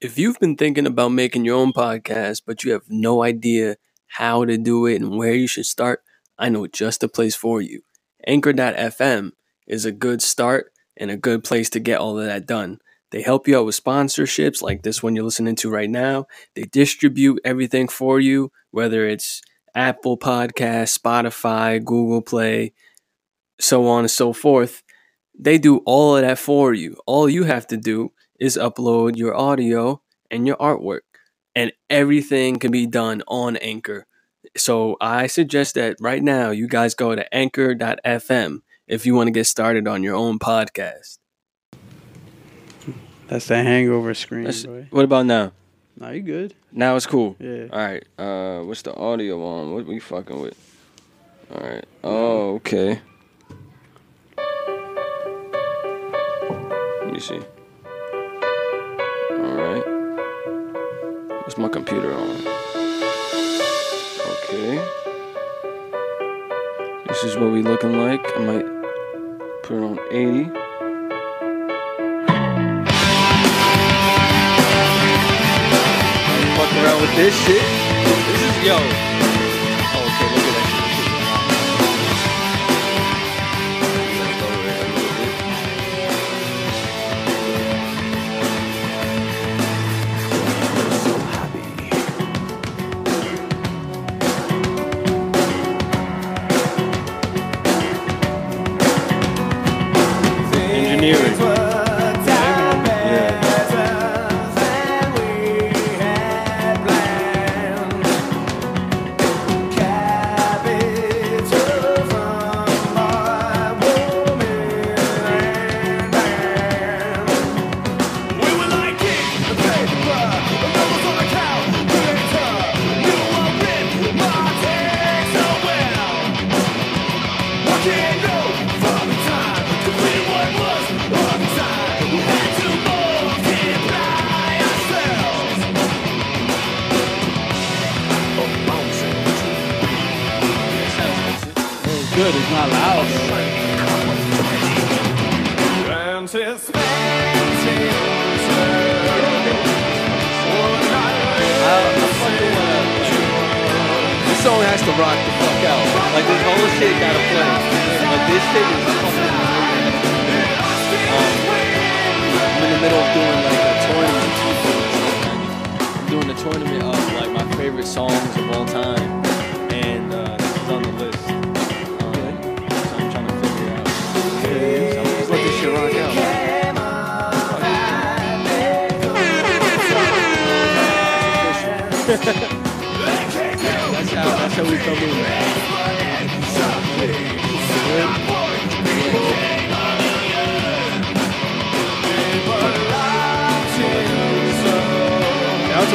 If you've been thinking about making your own podcast, but you have no idea how to do it and where you should start, I know just the place for you. Anchor.fm is a good start and a good place to get all of that done. They help you out with sponsorships like this one you're listening to right now. They distribute everything for you, whether it's Apple Podcast, Spotify, Google Play, so on and so forth. They do all of that for you. All you have to do is upload your audio and your artwork, and everything can be done on Anchor. So I suggest that right now you guys go to anchor.fm if you want to get started on your own podcast. That's the hangover screen, That's- what about now? Nah, you good? Now it's cool. Yeah. All right. Uh, what's the audio on? What are we fucking with? All right. Oh, okay. Let me see. All right. What's my computer on? Okay. This is what we looking like. I might put it on 80. Fuck around with this shit. This is yo.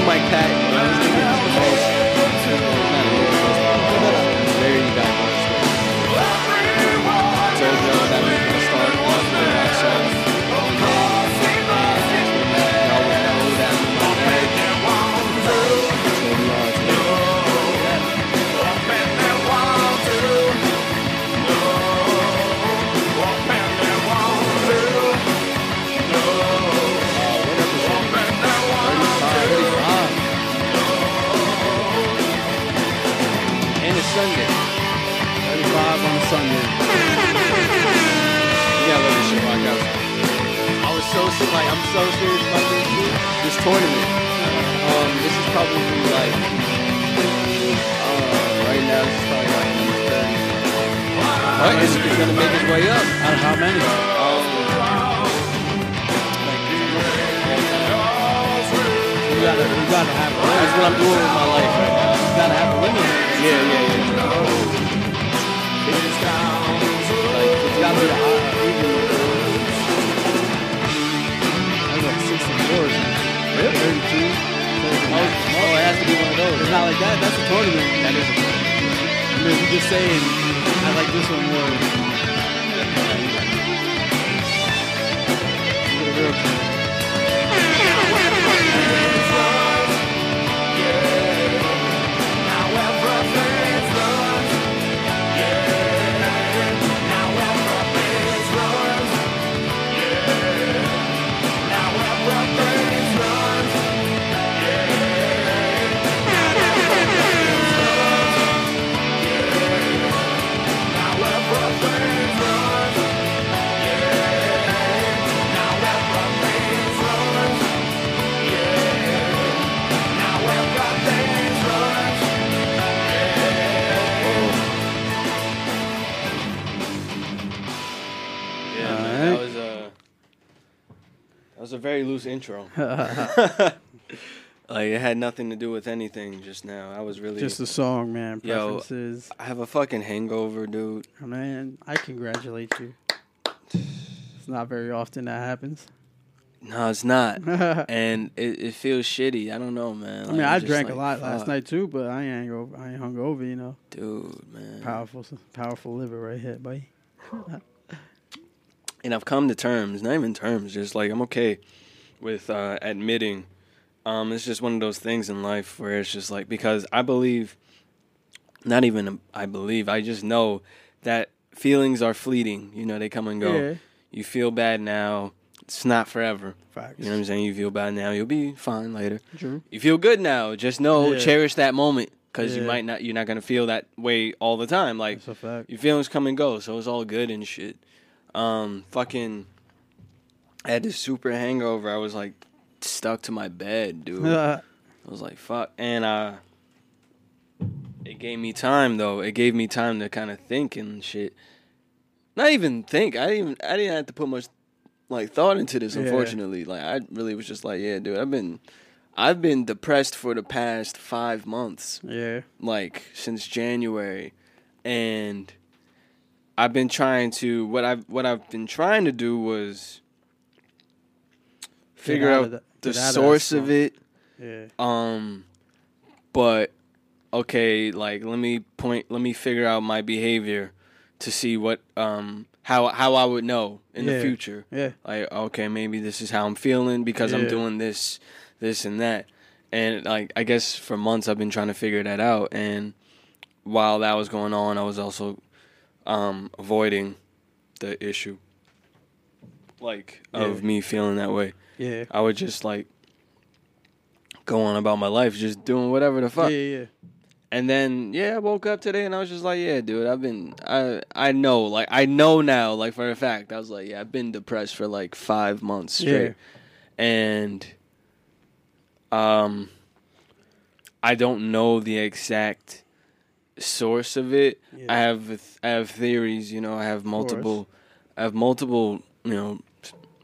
Mike Patton. Like I'm so serious about this. This tournament. Um, this is probably like uh, right now. This is probably like. What? It's, it's gonna make its way up. Out of how many? Um, You gotta, you gotta have a that's what I'm doing with my life right now. You gotta have a limit. Yeah, yeah, yeah. Like, it's gotta be the 64 or something. Really? 32. Oh, oh, it has to be one of those. It's not like that. That's a tournament. That is. I mean, you're just saying, I like this one more. Intro. like it had nothing to do with anything just now. I was really Just the song, man. Yo. Preferences. I have a fucking hangover, dude. Man, I congratulate you. It's not very often that happens. No, it's not. And it, it feels shitty. I don't know, man. I mean, Like, I just drank a like, lot last fuck, night too, but I ain't over. I ain't hung over. You know, dude, man. powerful, powerful liver right here, buddy. and I've come to terms, not even terms, just like I'm okay with uh, admitting. Um, it's just one of those things in life where it's just like because I believe, not even I believe, I just know that feelings are fleeting. You know, they come and go. Yeah, You feel bad now. It's not forever. facts. You know what I'm saying? You feel bad now. You'll be fine later. True. You feel good now. Just know, Yeah. cherish that moment because you might not. You're not gonna feel that way all the time. Like That's a fact. your feelings come and go, so it's all good and shit. Um, fucking, I had this super hangover. I was like stuck to my bed, dude. I was like, fuck, and uh, it gave me time though. It gave me time to kind of think and shit. Not even think. I didn't even. I didn't have to put much like thought into this. Yeah. Unfortunately, like I really was just like, yeah, dude. I've been, I've been depressed for the past five months yeah, like since January, and I've been trying to what I've what I've been trying to do was figure out out the- the of source of slump. it. yeah, Um, but okay, like let me point, let me figure out my behavior to see what um how how I would know in the future. Yeah, like okay maybe this is how i'm feeling because i'm doing this this and that. And like i guess for months i've been trying to figure that out. And while that was going on i was also um avoiding the issue like of Yeah. me feeling that way yeah. i would just like go on about my life just doing whatever the fuck yeah, yeah. and then yeah, I woke up today and I was just like, yeah, dude, I've been I I know like I know now like for a fact. I was like, yeah, I've been depressed for like 5 months straight. And um I don't know the exact source of it. Yeah. I have I have theories, you know, I have multiple I have multiple, you know,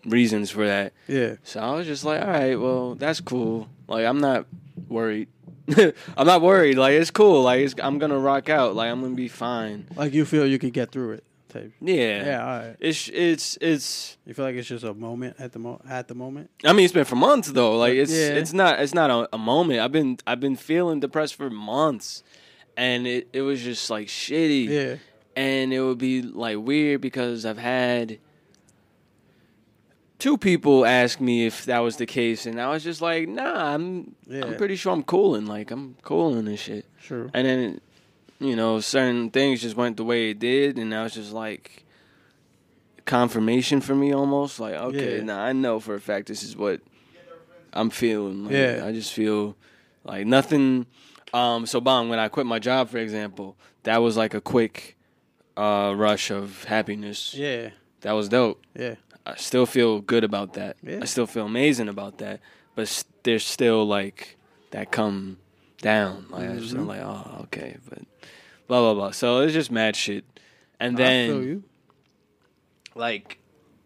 reasons for that. Yeah, So I was just like, all right, well, that's cool. Like, I'm not worried. I'm not worried. Like, it's cool. Like, it's, I'm gonna rock out. Like, I'm gonna be fine. like you feel you could get through it. Type. Yeah. Yeah, all right. It's it's it's. You feel like it's just a moment at the mo- at the moment. I mean, it's been for months though. Like, it's Yeah. it's not it's not a, a moment. I've been I've been feeling depressed for months, and it it was just like shitty. Yeah, and it would be like weird because I've had two people asked me if that was the case, and I was just like, nah, I'm Yeah. I'm pretty sure I'm cooling, like I'm cooling and shit. true. And then, you know, certain things just went the way it did, and I was just like confirmation for me almost. Like, okay, Yeah. nah, I know for a fact this is what I'm feeling. Like, Yeah. I just feel like nothing. Um, so, Bong, when I quit my job, for example, that was like a quick uh, rush of happiness. Yeah, That was dope. yeah, I still feel good about that. Yeah. I still feel amazing about that. But s- there's still like that come down. Like I just, I'm Mhm. like, oh, okay, but blah blah blah. So it's just mad shit. And I feel then you. like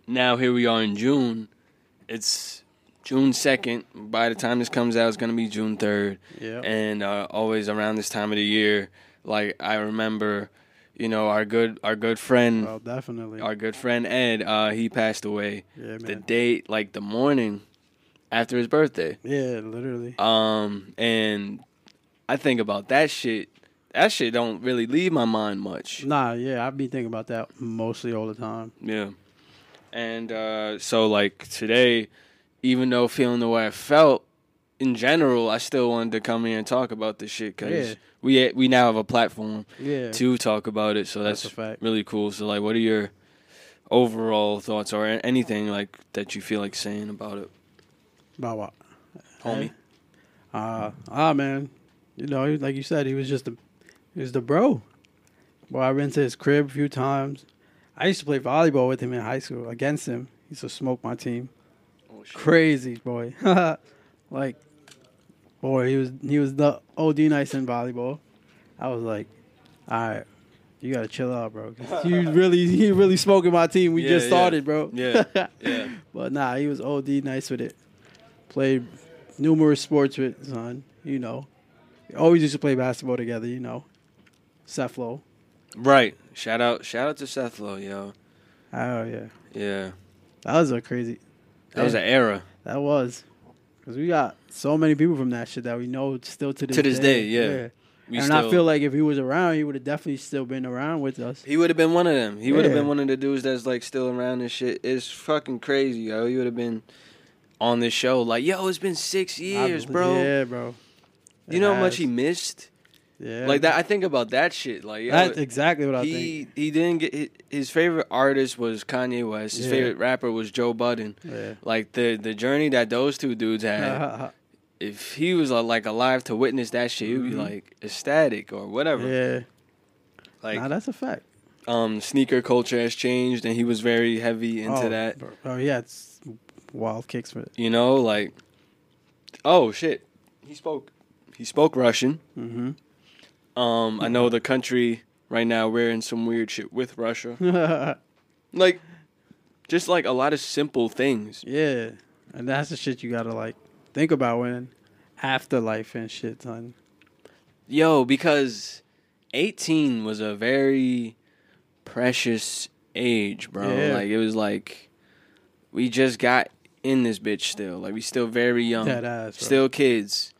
now here we are in June. It's June second. By the time this comes out, it's gonna be June third. Yeah, And uh, always around this time of the year, like I remember, you know, our good our good friend, well, definitely. our good friend Ed, uh, he passed away yeah, the date like the morning after his birthday. Yeah, literally. Um, and I think about that shit. That shit don't really leave my mind much. Nah, yeah, I be thinking about that mostly all the time. Yeah. And uh, so like today, even though feeling the way I felt in general, I still wanted to come here and talk about this shit because Yeah. We we now have a platform Yeah, to talk about it. So that's, That's really cool. So like, what are your overall thoughts or anything like that you feel like saying about it, about what? homie? Uh, ah, man. You know, like you said, he was just a, he was the bro. Boy, I've been to his crib a few times. I used to play volleyball with him in high school against him. He used to smoke my team. Oh, shit. Crazy boy. like, boy, he was he was the OD nice in volleyball. I was like, all right, You gotta chill out, bro. You really, he really smoking my team. We Yeah, just yeah. started, bro. Yeah, yeah. but nah, he was OD nice with it. Played numerous sports with son. You know, we always used to play basketball together. You know, Seth Low. Right. Shout out, shout out to Seth Low, yo. Oh yeah, Yeah, that was a crazy. that was an era. That was. Cause we got so many people from that shit that we know still to this To this day, yeah. We and still, I feel like if he was around, he would have definitely still been around with us. he would have been one of them. He would have been one of the dudes that's like still around and shit. It's fucking crazy, yo. He would have been on this show like, yo, it's been six years, bro. Yeah, bro. You know how much he missed? Yeah. Like that. I think about that shit. Like, That's exactly what I think. he he didn't get his, favorite artist was Kanye West. His Yeah. favorite rapper was Joe Budden. Yeah. Like the the journey that those two dudes had. if he was uh, like alive to witness that shit, he'd be Mhm. like ecstatic or whatever. yeah. Like nah, that's a fact. um, sneaker culture has changed, and he was very heavy into oh, that. Oh yeah, it's wild kicks for it. You know, like oh shit, he spoke he spoke Russian. Mm-hmm. Um, I know the country right now we're in some weird shit with Russia. Like just like a lot of simple things. yeah, and that's the shit you gotta like think about when afterlife and shit, son. Yo, because 18 was a very precious age, bro. Yeah. Like it was like we just got in this bitch still. Like we still very young. Ass. Still kids.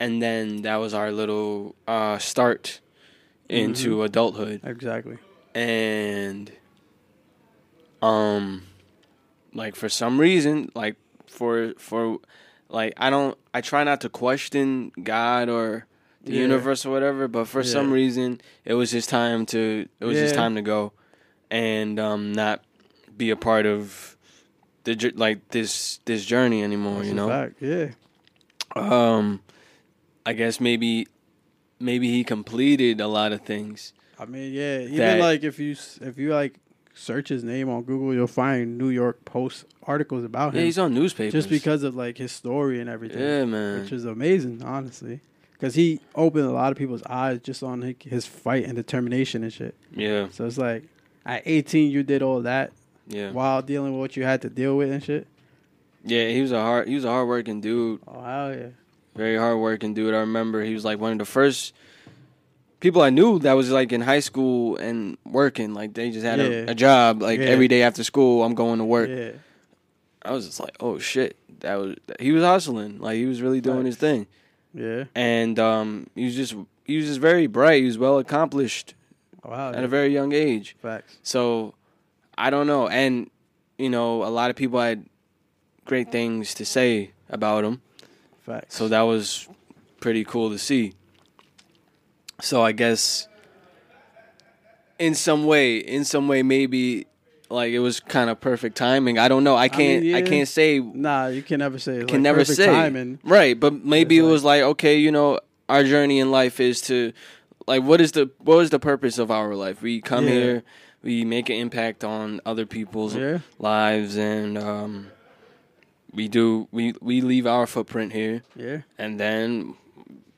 And then that was our little uh start into Mm-hmm. adulthood. exactly. And um like for some reason, like for for like I don't I try not to question God or the Yeah. universe or whatever, but for some reason it was just time to it was just time to go and um not be a part of the like this this journey anymore, That's you know. fact. Yeah. Um I guess maybe maybe he completed a lot of things. I mean, yeah. Even That- like if you if you like search his name on Google, you'll find New York Post articles about Yeah, him he's on newspapers. just because of like his story and everything. Yeah, man. which is amazing, honestly. Because he opened a lot of people's eyes just on his fight and determination and shit. yeah, So it's like at 18, you did all that yeah. while dealing with what you had to deal with and shit. Yeah, he was a hard he was a hard working dude. Oh hell yeah! Very hard working dude. I remember he was like one of the first people I knew that was like in high school and working. Like they just had Yeah. a, a job. Like Yeah. every day after school, I'm going to work. Yeah, I was just like, oh shit, that was he was hustling. Like he was really doing his thing. yeah. And um, he was just he was just very bright. He was well accomplished wow. at a very young age. Facts. So I don't know. And you know, a lot of people had great things to say about him. Facts. So that was pretty cool to see. So I guess in some way, in some way maybe like it was kind of perfect timing. I don't know. I can't I, yeah. can't say Nah, you can never say. It's can like never perfect say. Timing. Right, but maybe it It's was like okay, you know, our journey in life is to like what is the what is the purpose of our life? We come Yeah. here, we make an impact on other people's Yeah. lives and um we do we we leave our footprint here Yeah. and then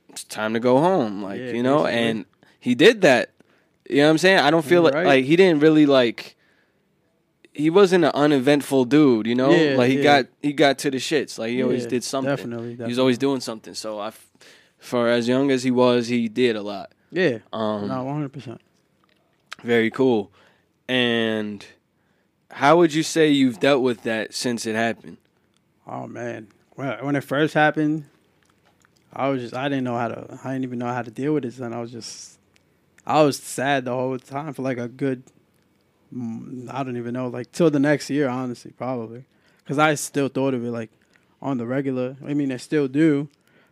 it's time to go home like Yeah, you know basically. and he did that you know what i'm saying i don't feel like, Right. like he didn't really like he wasn't an uneventful dude you know Yeah, like he yeah. got he got to the shits like he always did something Definitely. he was always doing something so I for as young as he was he did a lot Yeah. um no, one hundred percent. very cool and how would you say you've dealt with that since it happened Oh man, when when it first happened, I was just I didn't know how to I didn't even know how to deal with it. And I was just I was sad the whole time for like a good mm, I don't even know like till the next year honestly probably because I still thought of it like on the regular. I mean I still do,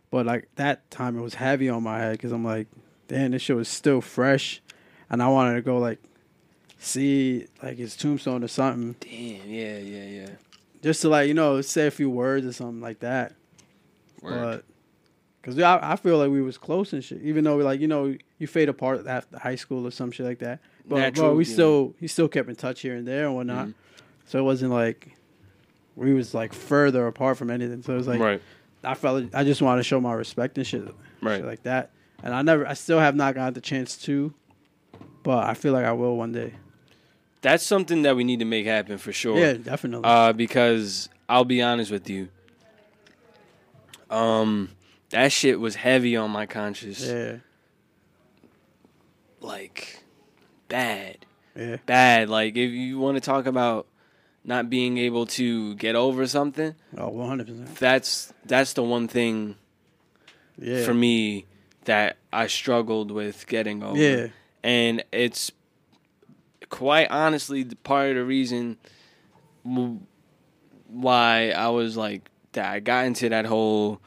but like that time it was heavy on my head because I'm like damn this shit was still fresh, and I wanted to go like see like his tombstone or something damn yeah yeah yeah just to like you know say a few words or something like that. Word. But because I, I feel like we was close and shit, even though we like you know you fade apart after high school or some shit like that. But, Natural, but we yeah. still he still kept in touch here and there and whatnot. Mhm. So it wasn't like we was like further apart from anything. So it was like right I felt I just wanted to show my respect and shit, Right. shit like that. And I never, I still have not gotten the chance to but I feel like I will one day. That's something that we need to make happen for sure. Yeah, definitely. Uh, because I'll be honest with you. Um, that shit was heavy on my conscience. yeah, Like, bad, yeah, bad. Like, if you want to talk about not being able to get over something, oh, one hundred percent. that's that's the one thing Yeah, for me that I struggled with getting over. Yeah, and it's quite honestly the part of the reason why I was like that. I got into that whole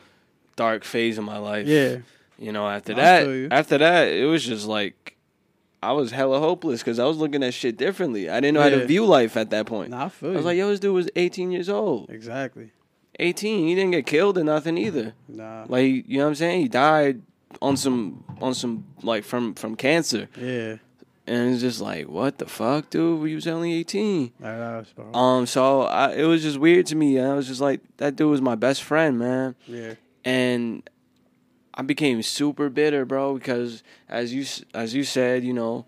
dark phase of my life. yeah, you know. After I that, after that, it was just like I was hella hopeless because I was looking at shit differently. I didn't know how to view life at that point. nah, I feel I you. was like, yo, this dude was 18 years old. exactly. 18. He didn't get killed or nothing either. Nah, Like, you know what I'm saying? He died on some on some like from from cancer. yeah, And it's just like, what the fuck, dude? He was only 18. Nah, that. Um, so I, it was just weird to me. I was just like, that dude was my best friend, man. yeah, And I became super bitter, bro, because as you as you said, you know,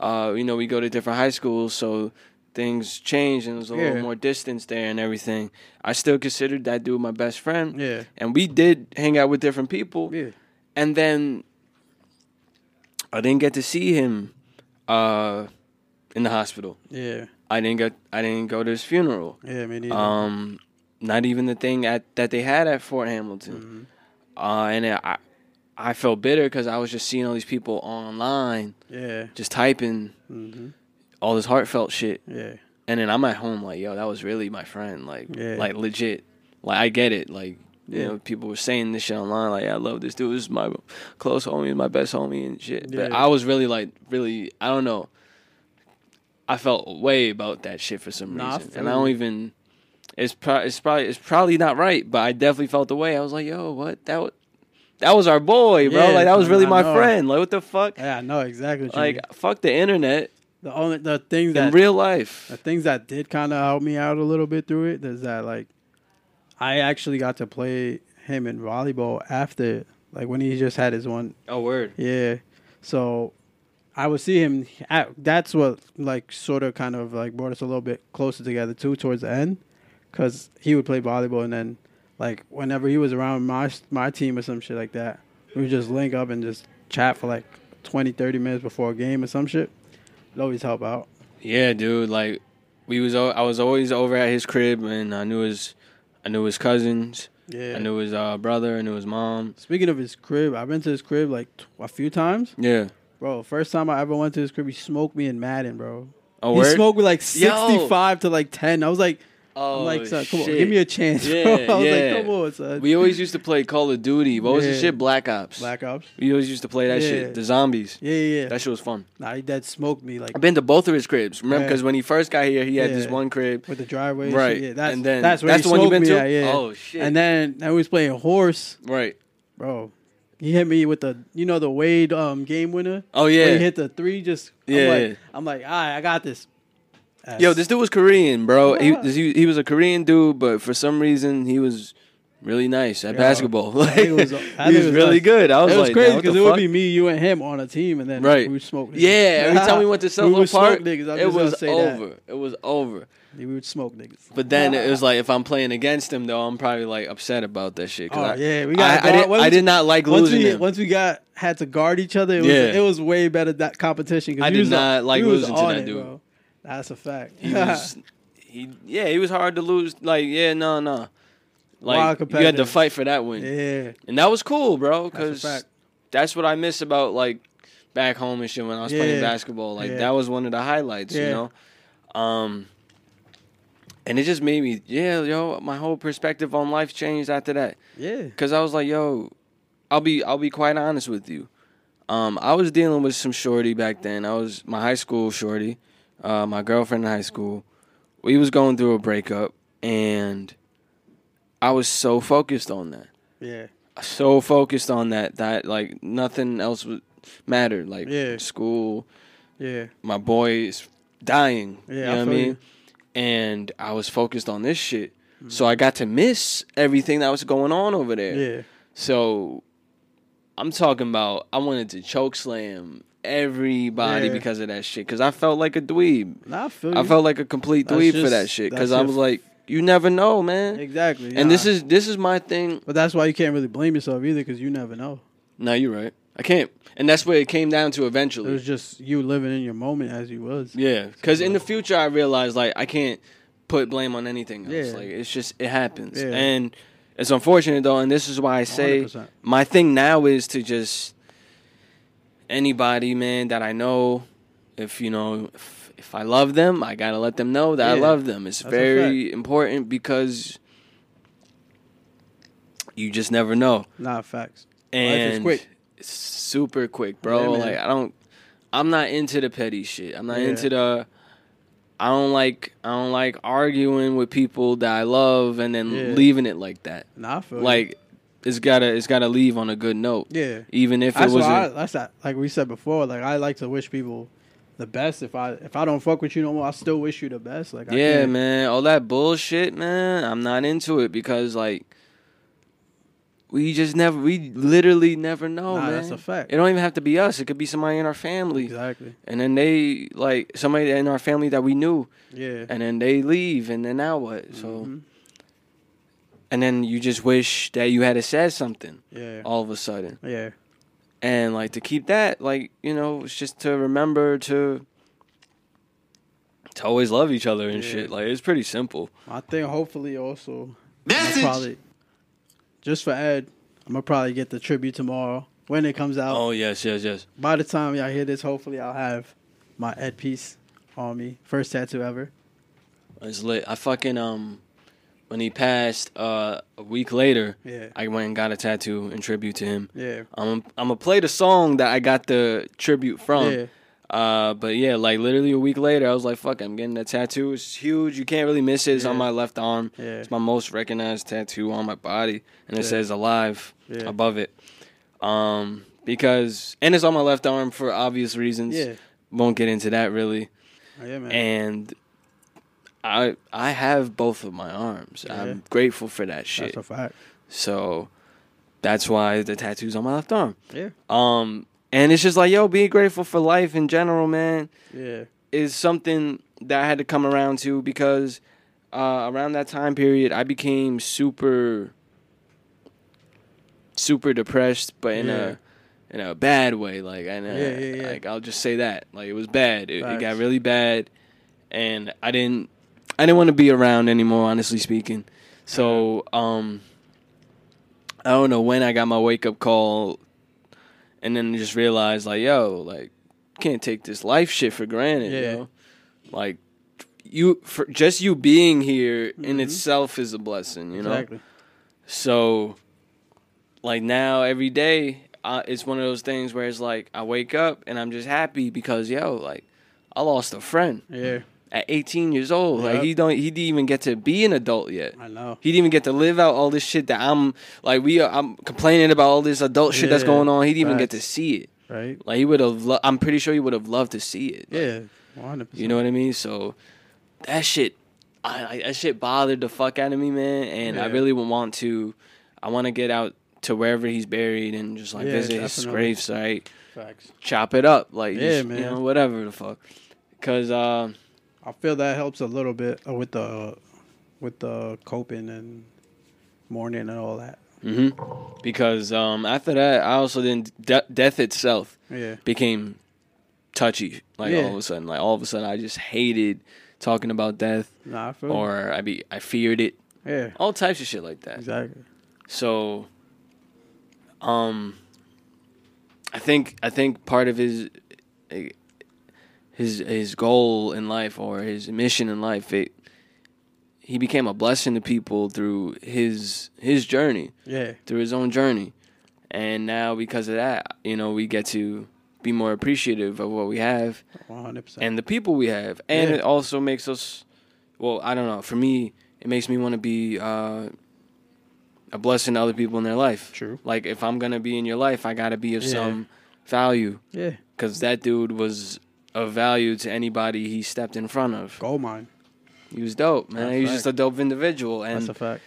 uh, you know, we go to different high schools, so things changed and there's a Yeah. little more distance there and everything. I still considered that dude my best friend, yeah, and we did hang out with different people. yeah, And then I didn't get to see him uh, in the hospital. yeah, I didn't get I didn't go to his funeral. yeah. Me neither. Um, not even the thing at that they had at Fort Hamilton. Mhm. Uh, and I I felt bitter because I was just seeing all these people online Yeah, just typing hmm all this heartfelt shit, yeah, and then I'm at home like, yo, that was really my friend, like, Yeah. like legit. Like I get it, like. You Yeah. know, mm. people were saying this shit online, like, I love this dude. This is my close homie, my best homie, and shit. But Yeah. I was really, like, really, I don't know. I felt way about that shit for some Nah, I reason, feel and I don't even. It's pro- it's probably it's probably not right, but I definitely felt the way. I was like, yo, what that was, that was our boy, bro. Yeah, like that was really I my know. friend. Like what the fuck? yeah. I know exactly. Like mean. fuck the internet the only the things in that real life. the things that did kind of help me out a little bit through it is that like I actually got to play him in volleyball after like when he just had his one Oh word. yeah so I would see him at, that's what like sort of kind of like brought us a little bit closer together too towards the end because he would play volleyball and then like whenever he was around my my team or some shit like that we would just link up and just chat for like 20 30 minutes before a game or some shit it always help out Yeah, dude. Like we was I was always over at his crib, and I knew his I knew his cousins. yeah I knew his uh, brother. I knew his mom. Speaking of his crib, I've been to his crib like t- a few times. Yeah. Bro, first time I ever went to his crib, he smoked me in Madden, bro. Oh he word. smoked me like Yo. 65 to like 10. I was like, oh I'm like, son, come on, give me a chance. Yeah, I was yeah. like, come on, son. We always used to play Call of Duty. What was the shit? Black Ops. Black Ops. We always used to play that Yeah. shit. The zombies. Yeah, yeah, yeah. That shit was fun. Nah, he dead smoked me like I've been to both of his cribs. Remember, because when he first got here, he had this one crib. with the driveway. and Right. shit. Yeah, that's, and then that's where that's he the one you been me to. at, yeah. Oh shit. And then I was playing horse, right. bro. He hit me with the, you know, the Wade um, game winner. Oh yeah. he hit the three. Just I'm Yeah, like, yeah. I'm like, all right, I got this. Yo, this dude was Korean, bro. Oh, he, he he was a Korean dude, but for some reason he was really nice at basketball. Like, nigga was- that he nigga was was really good. I was it was like, crazy because it would be me, you, and him on a team, and then Right. we would smoke. niggas. Yeah, every time we went to Central would Park, niggas. I'm it just gonna was say that. over. It was over. We would smoke niggas. But then it was like if I'm playing against him, though, I'm probably like upset about that shit. 'cause Oh I, yeah, we I, got. I, did, I did not like once losing we him. once we got had to guard each other. It was Yeah. it was way better that competition. 'cause I we did was not like we was losing to on that it, dude. bro. That's a fact. he was, he yeah, he was hard to lose. Like yeah, no, no. Like you had to fight for that win, yeah, and that was cool, bro. Because fact. that's what I miss about like back home and shit when I was playing basketball. Like Yeah. that was one of the highlights, you know. Um, and it just made me, yeah, yo, my whole perspective on life changed after that. Yeah, Cause I was like, yo, I'll be, I'll be quite honest with you. Um, I was dealing with some shorty back then. I was my high school shorty, uh, my girlfriend in high school. We was going through a breakup, and I was so focused on that yeah, so focused on that that like nothing else would mattered. Like Yeah. school, yeah, my boy is dying. Yeah, you I what I mean? you. And I was focused on this shit. So I got to miss everything that was going on over there. yeah. So I'm talking about I wanted to choke slam everybody Yeah. because of that shit. Because I felt like a dweeb. Nah, I feel. I felt like a complete That's dweeb for that shit. Because I was like, you never know, man. exactly. And this is this is my thing. But that's why you can't really blame yourself either, because you never know. No, you're right. I can't. And that's what it came down to eventually. It was just you living in your moment as you was. Yeah, because in the future I realized like I can't put blame on anything else. Yeah. Like it's just it happens, Yeah. and it's unfortunate though. And this is why I say 100%. my thing now is to just anybody, man, that I know. If you know, if, if I love them, I gotta let them know that I love them. It's That's very important because you just never know Nah, facts. and is quick. it's super quick, bro. Yeah, like I don't, I'm not into the petty shit. I'm not Yeah. into the. I don't like I don't like arguing with people that I love and then Yeah. leaving it like that. Nah, I feel you. Like it's gotta it's gotta leave on a good note. yeah. Even if That's it was I, that's that. Like we said before, like I like to wish people the best. If I if I don't fuck with you no more, I still wish you the best. Like I yeah, man, all that bullshit, man. I'm not into it because like we just never we literally never know, Nah, man. that's a fact. It don't even have to be us. It could be somebody in our family. Exactly. and then they like somebody in our family that we knew, Yeah. and then they leave, and then now what? So, Mhm. And then you just wish that you had said something yeah. all of a sudden, Yeah. and like to keep that, like you know, it's just to remember to to always love each other and Yeah. shit. Like it's pretty simple. I think hopefully also I'm probably just for Ed, I'm gonna probably get the tribute tomorrow when it comes out. Oh yes, yes, yes. By the time y'all hear this, hopefully I'll have my Ed piece on me. First tattoo ever. It's lit. I fucking um, when he passed, uh, a week later, Yeah. I went and got a tattoo in tribute to him. Yeah. I'm I'm gonna play the song that I got the tribute from. Yeah. Uh, but yeah, like literally a week later, I was like, "Fuck, I'm getting that tattoo. It's huge. You can't really miss it. It's on my left arm. Yeah. It's my most recognized tattoo on my body, and it Yeah. says "Alive" Yeah. above it. Um, because and it's on my left arm for obvious reasons. Yeah. Won't get into that really. Oh, yeah, man. And I I have both of my arms. Yeah. I'm grateful for that shit. That's a fact. So that's why the tattoo's on my left arm. Yeah. Um, and it's just like, yo, being grateful for life in general, man, Yeah. is something that I had to come around to because uh, around that time period, I became super, super depressed, but in Yeah. a in a bad way. Like, and Yeah, yeah, yeah. like I'll just say that, like it was bad. It, it got really bad, and I didn't, I didn't want to be around anymore. Honestly speaking, so um, I don't know when I got my wake up call, and then just realized like, yo, like can't take this life shit for granted. Yeah. You know? Like you for just you being here in Mhm. itself is a blessing. You know. exactly. So, like now, every day, uh, it's one of those things where it's like I wake up and I'm just happy because yo, like I lost a friend Yeah. At 18 years old. Like he don't, he didn't even get to be an adult yet. I know. He didn't even get to live out all this shit that I'm like we. Are, I'm complaining about all this adult shit that's going on. He didn't even get to see it. Right. Like he would have. Lo- I'm pretty sure he would have loved to see it. Like, Yeah. One hundred percent. you know what I mean? So that shit, I, I that shit bothered the fuck out of me, man. And I really would want to. I want to get out to wherever he's buried and just like Yeah, visit his grave site, Facts. chop it up, like Yeah, just, man. you know, whatever the fuck. Cause uh, I feel that helps a little bit uh, with the with the coping and mourning and all that. hmm because um, after that, I also then de- death itself Yeah. became touchy. Like Yeah. all of a sudden, like all of a sudden, I just hated talking about death, Nah, I or I be I feared it, yeah. all types of shit like that. Exactly. So, um, I think I think part of his his his goal in life or his mission in life, it he became a blessing to people through his his journey, Yeah. through his own journey, and now because of that, you know, we get to be more appreciative of what we have One hundred percent. and the people we have, and Yeah. it also makes us. Well, I don't know. For me, it makes me want to be uh, a blessing to other people in their life. True. Like if I'm gonna be in your life, I gotta be of Yeah. some value, Yeah. because that dude was of value to anybody he stepped in front of. Gold mine. He was dope, man. That's he was right. just a dope individual, and That's a fact.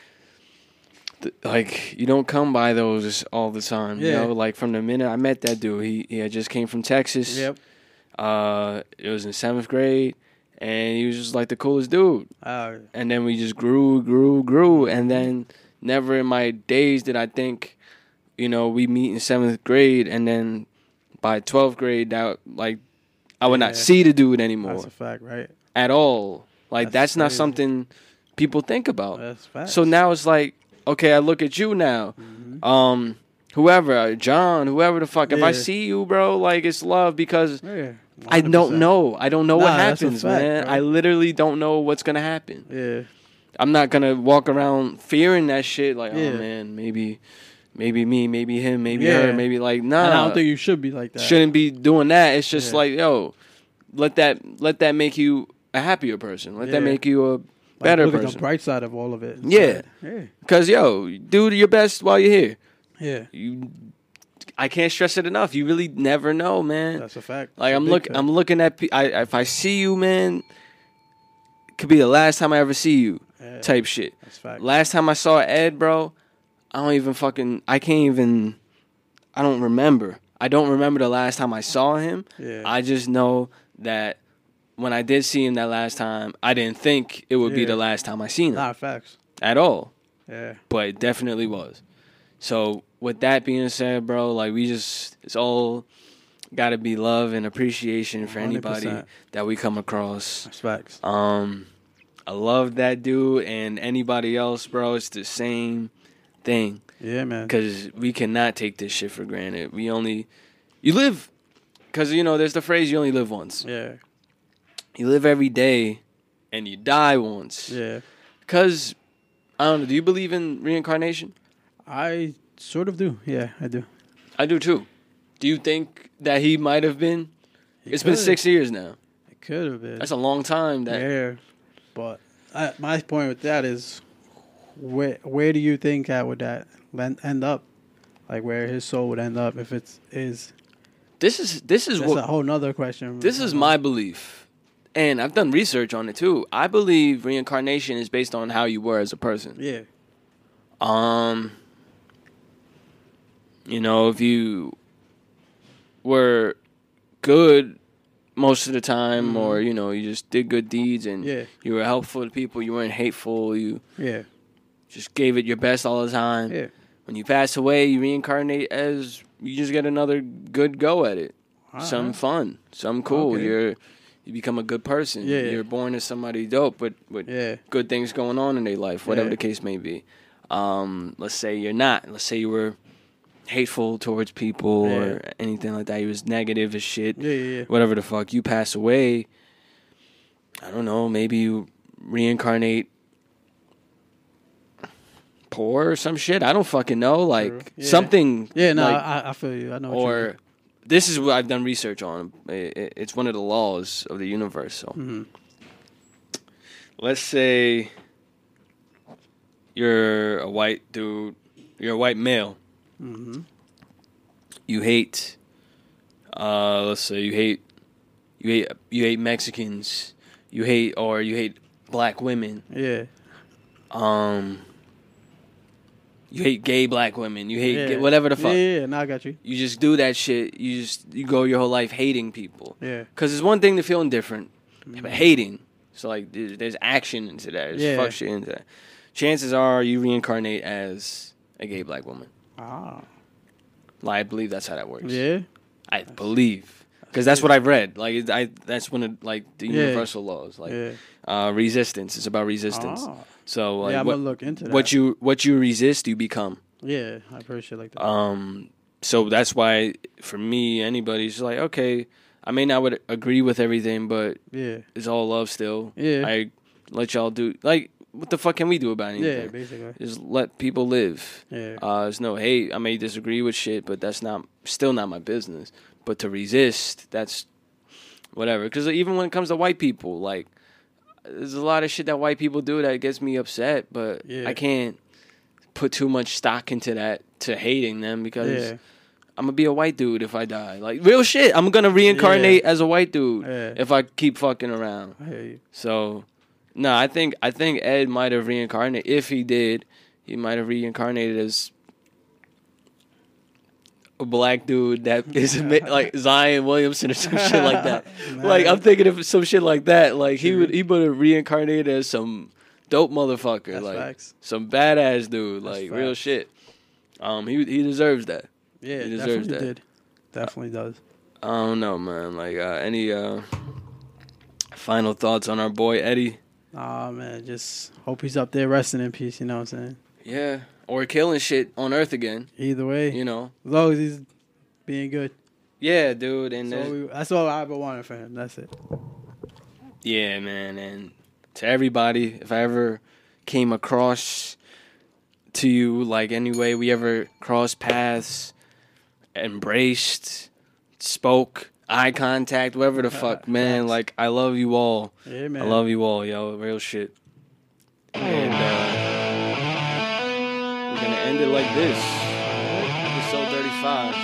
th- like you don't come by those all the time. You know, like from the minute I met that dude, he he had just came from Texas. Yep. Uh, it was in seventh grade, and he was just like the coolest dude. Uh, And then we just grew, grew, grew, and then never in my days did I think, you know, we meet in seventh grade, and then by twelfth grade that like I would not Yeah. see the dude anymore that's a fact, right? at all. Like That's that's, not something people think about. That's fact. So now it's like, okay, I look at you now. Mhm. Um, whoever, uh, John, whoever the fuck. If I see you, bro, like it's love because yeah, I don't know. I don't know Nah, what happens, fact, man. bro. I literally don't know what's gonna happen. Yeah, I'm not gonna walk around fearing that shit. Like, Yeah. oh man, maybe, maybe me, maybe him, maybe Yeah. her, maybe like and I don't think you should be like that. shouldn't be doing that. It's just Yeah. like yo, let that let that make you a happier person. Let that make you a Like, better look at the person. bright side of all of it. Yeah. yeah, Cause yo, do your best while you're here. yeah. You, I can't stress it enough. You really never know, man. That's a fact. Like I'm look, fact. I'm looking at. pe- I if I see you, man, could be the last time I ever see you. Yeah, Type shit. That's fact. Last time I saw Ed, bro, I don't even fucking. I can't even. I don't remember. I don't remember the last time I saw him. yeah, I just know that when I did see him that last time, I didn't think it would be the last time I seen him nah, facts. at all. Yeah, But it definitely was. So with that being said, bro, like we just it's all got to be love and appreciation for anybody 100%. that we come across. that's facts. Um, I love that dude and anybody else, bro. It's the same thing Yeah, man. because we cannot take this shit for granted. We only you live because you know there's the phrase you only live once. Yeah, You live every day, and you die once. yeah. Because I don't know. Do you believe in reincarnation? I sort of do. Yeah, I do. I do too. Do you think that he might have been? It It's been six years now. It could have been. That's a long time. That yeah, but I, my point with that is, where where do you think that would that len- end up? Like where his soul would end up if it's is. this is this is That's what a whole nother question. this is my belief, and I've done research on it too. I believe reincarnation is based on how you were as a person. Yeah, Um, you know, if you were good most of the time, Mhm. or you know, you just did good deeds and yeah, you were helpful to people, you weren't hateful, you yeah, just gave it your best all the time. yeah. When you pass away, you reincarnate as you just get another good go at it. some fun, some cool. Okay. You're you become a good person. Yeah. You're born as somebody dope, but with Yeah, good things going on in their life, whatever Yeah. the case may be. Um, let's say you're not. Let's say you were hateful towards people or anything like that. You was negative as shit. yeah, yeah, yeah. Whatever the fuck. You pass away. I don't know. Maybe you reincarnate poor or some shit. I don't fucking know. Like Yeah. something. Yeah, no, like- I, I feel you. I know. What or this is what I've done research on. It- it- It's one of the laws of the universe. So hmm let's say you're a white dude, you're a white male. hmm You hate, uh, let's say you hate, you hate, you hate Mexicans. You hate, or you hate black women. Yeah, Um, you hate gay black women. You hate yeah. gay, whatever the fuck. Yeah, yeah, yeah. No, I got you. You just do that shit. You just you go your whole life hating people. Yeah, Because it's one thing to feel indifferent, Mhm. but hating. So like, there's, there's action into that. There's Yeah. fuck shit into that. Chances are you reincarnate as a gay black woman. ah, Like, I believe that's how that works. yeah, I believe because that's what I've read. Like, I that's one of like the universal laws. Like, uh, resistance. It's about resistance. Ah. So like, yeah, I'm what, gonna look into that. what you what you resist, you become. Yeah, I appreciate like that. Um, so that's why for me, anybody's like, okay, I may not would agree with everything, but yeah, it's all love still. yeah, I let y'all do like what the fuck can we do about anything? yeah. Basically, Just let people live. yeah, Uh, there's no hate. I may disagree with shit, but that's not still not my business. But to resist, that's whatever. Because even when it comes to white people, like there's a lot of shit that white people do that gets me upset. But Yeah. I can't put too much stock into that to hating them because yeah, I'm gonna be a white dude if I die. Like real shit. I'm gonna reincarnate as a white dude yeah. if I keep fucking around. I. So, no, I think I think Ed might have reincarnated. If he did, he might have reincarnated as a black dude that is like Zion Williamson or some shit like that. like I'm thinking of some shit like that. Like he would he would have reincarnated as some dope motherfucker, That's like facts. some badass dude, That's like real shit. Um, he he deserves that. Yeah, He deserves definitely that. did. Definitely does. I don't know, man. Like uh, any uh, final thoughts on our boy Eddie? Ah man, just hope he's up there resting in peace. You know what I'm saying? Yeah, or killing shit on Earth again. Either way, You know. as long as he's being good. Yeah, dude, and So uh, we, that's all I ever wanted for him. That's it. yeah, man, and to everybody, if I ever came across to you, like any way we ever crossed paths, embraced, spoke, eye contact, whatever the fuck, man. Like I love you all. Yeah, man. I love you all, yo. Real shit. And uh, it like this. Episode thirty-five.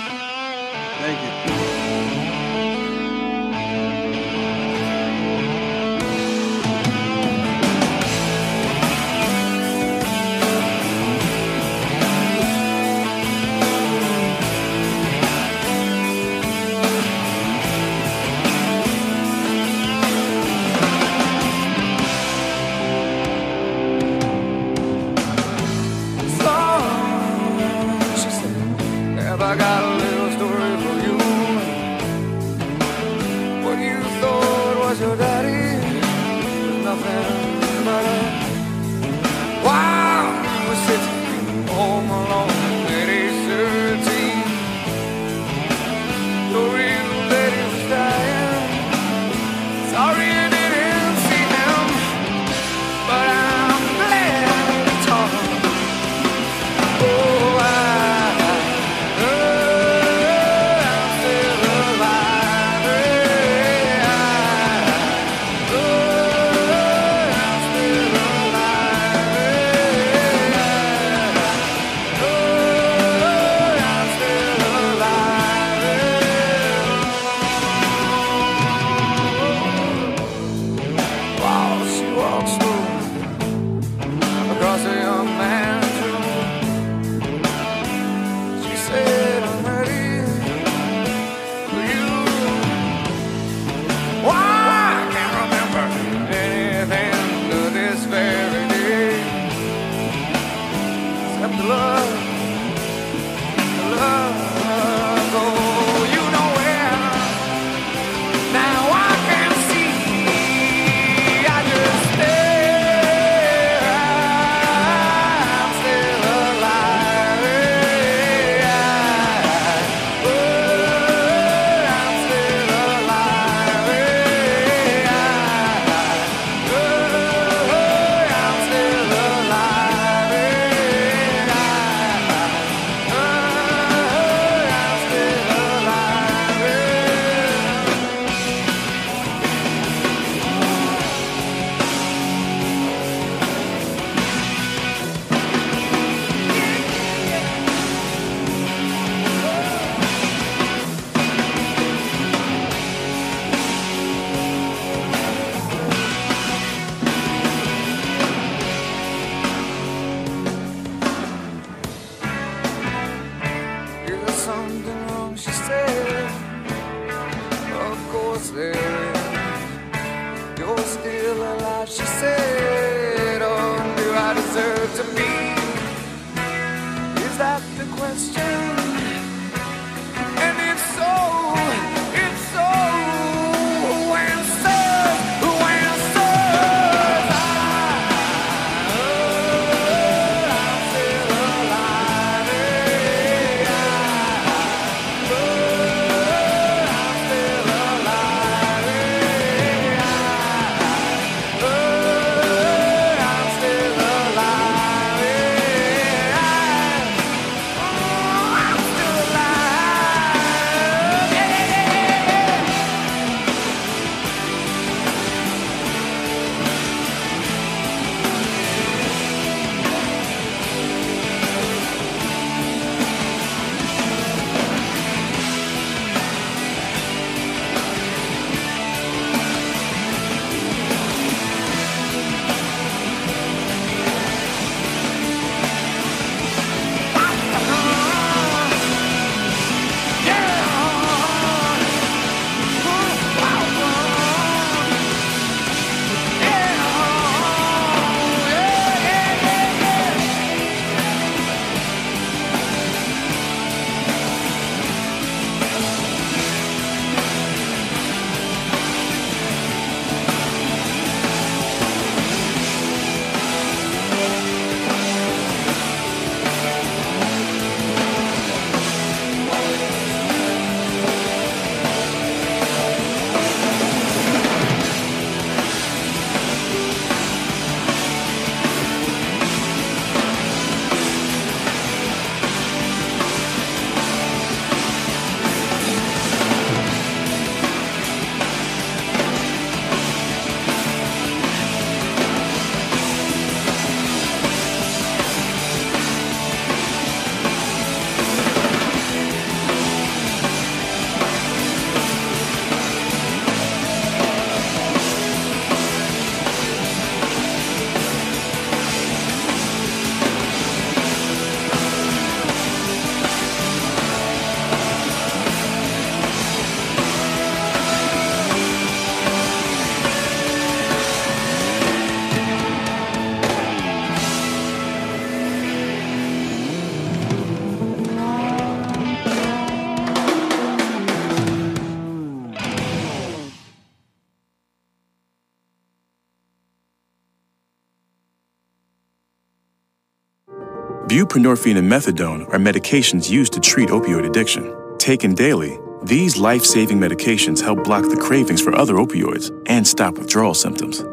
Thank you. Thought was your daddy Buprenorphine and methadone are medications used to treat opioid addiction. Taken daily, these life saving medications help block the cravings for other opioids and stop withdrawal symptoms.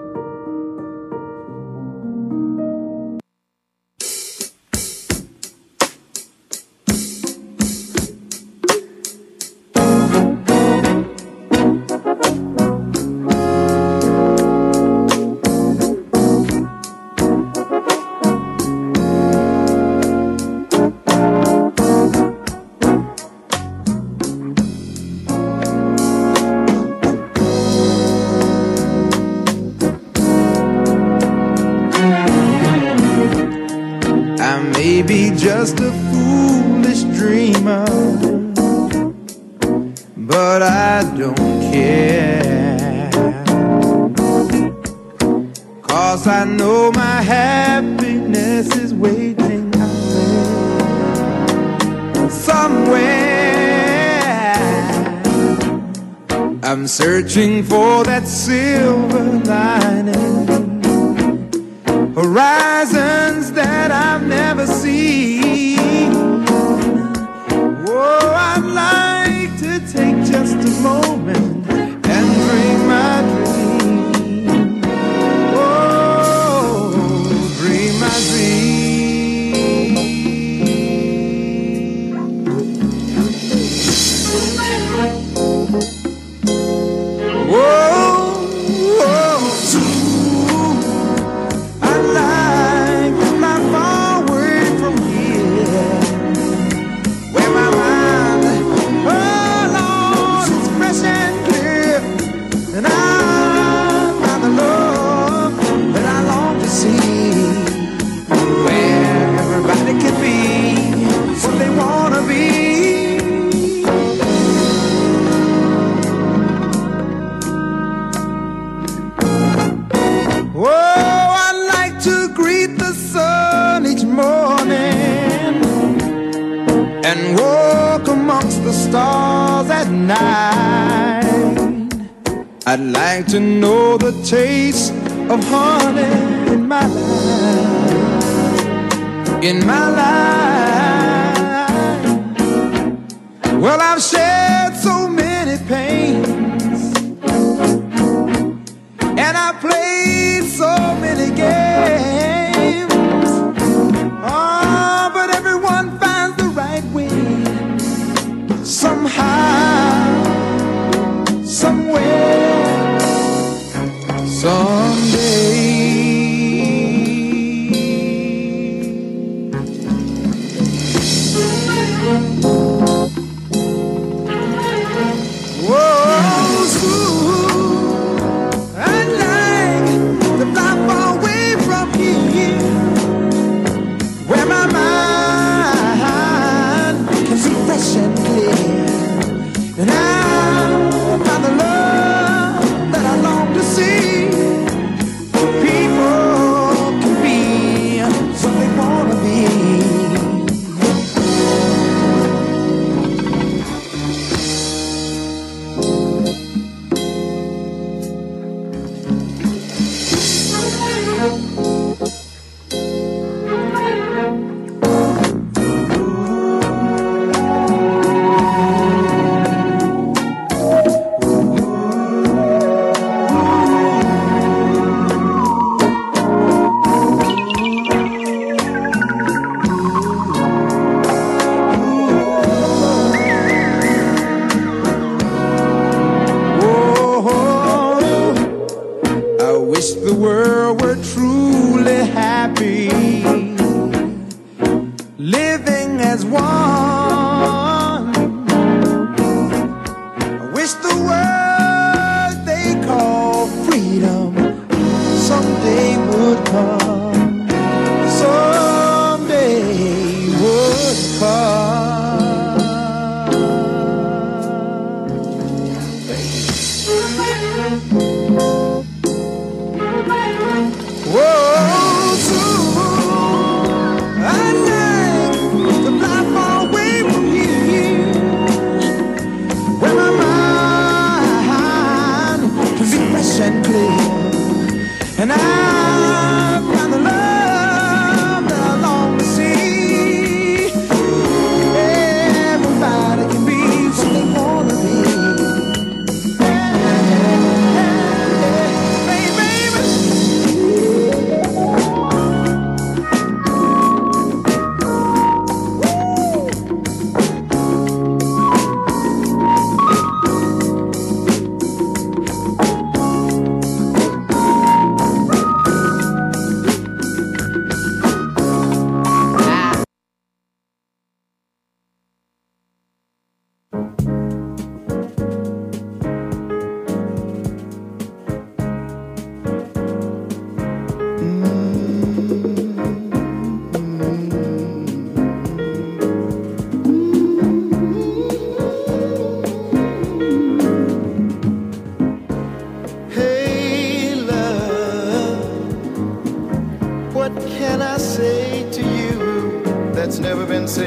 they would come.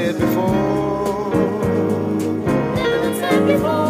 said before. Said before.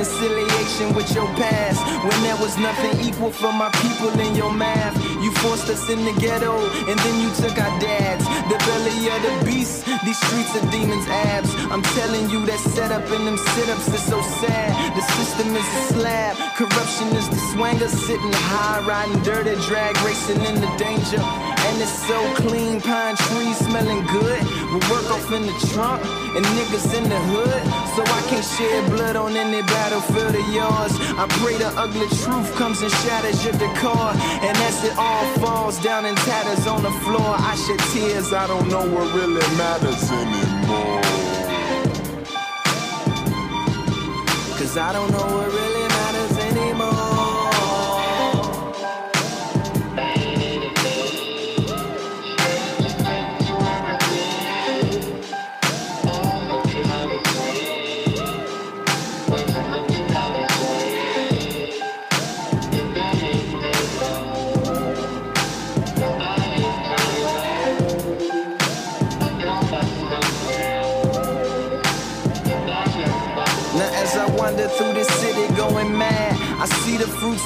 reconciliation with your past. When there was nothing equal for my people in your math. You forced us in the ghetto, and then you took our dads. The belly of the beast, these streets are demons' abs. I'm telling you, that setup and them sit ups is so sad. The system is a slab, corruption is the swanger, sitting high, riding dirty, drag racing in the danger. And it's so clean, pine trees smelling good work off in the trunk and niggas in the hood. So I can't shed blood on any battlefield of yours. I pray the ugly truth comes and shatters your decor. And as it all falls down in tatters on the floor, I shed tears. I don't know what really matters anymore. Cause I don't know what really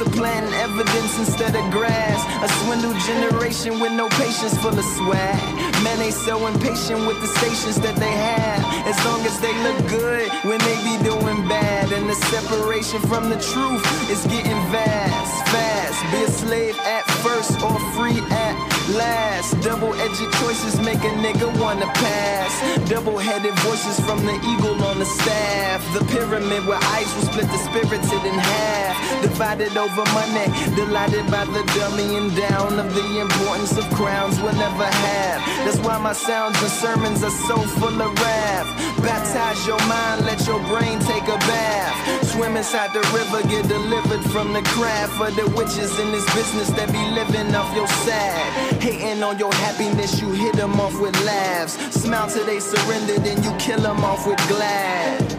planting evidence instead of grass. A swindled generation with no patience, full of swag. Man, they so impatient with the stations that they have. As long as they look good when they be doing bad. And the separation from the truth is getting vast, fast. Be a slave at first or free at last. Double-edged choices make a nigga wanna pass. Double-headed voices from the eagle on the staff. The pyramid where ice will split the spirited in half. Divided over money, delighted by the dumbing down of the importance of crowns we'll never have. That's why my sounds and sermons are so full of wrath. Baptize your mind, let your brain take a bath. Swim inside the river, get delivered from the craft of the witches in this business that be living off your sad. Hating on your happiness, you hit them off with laughs. Smile till they surrender, then you kill them off with Eva.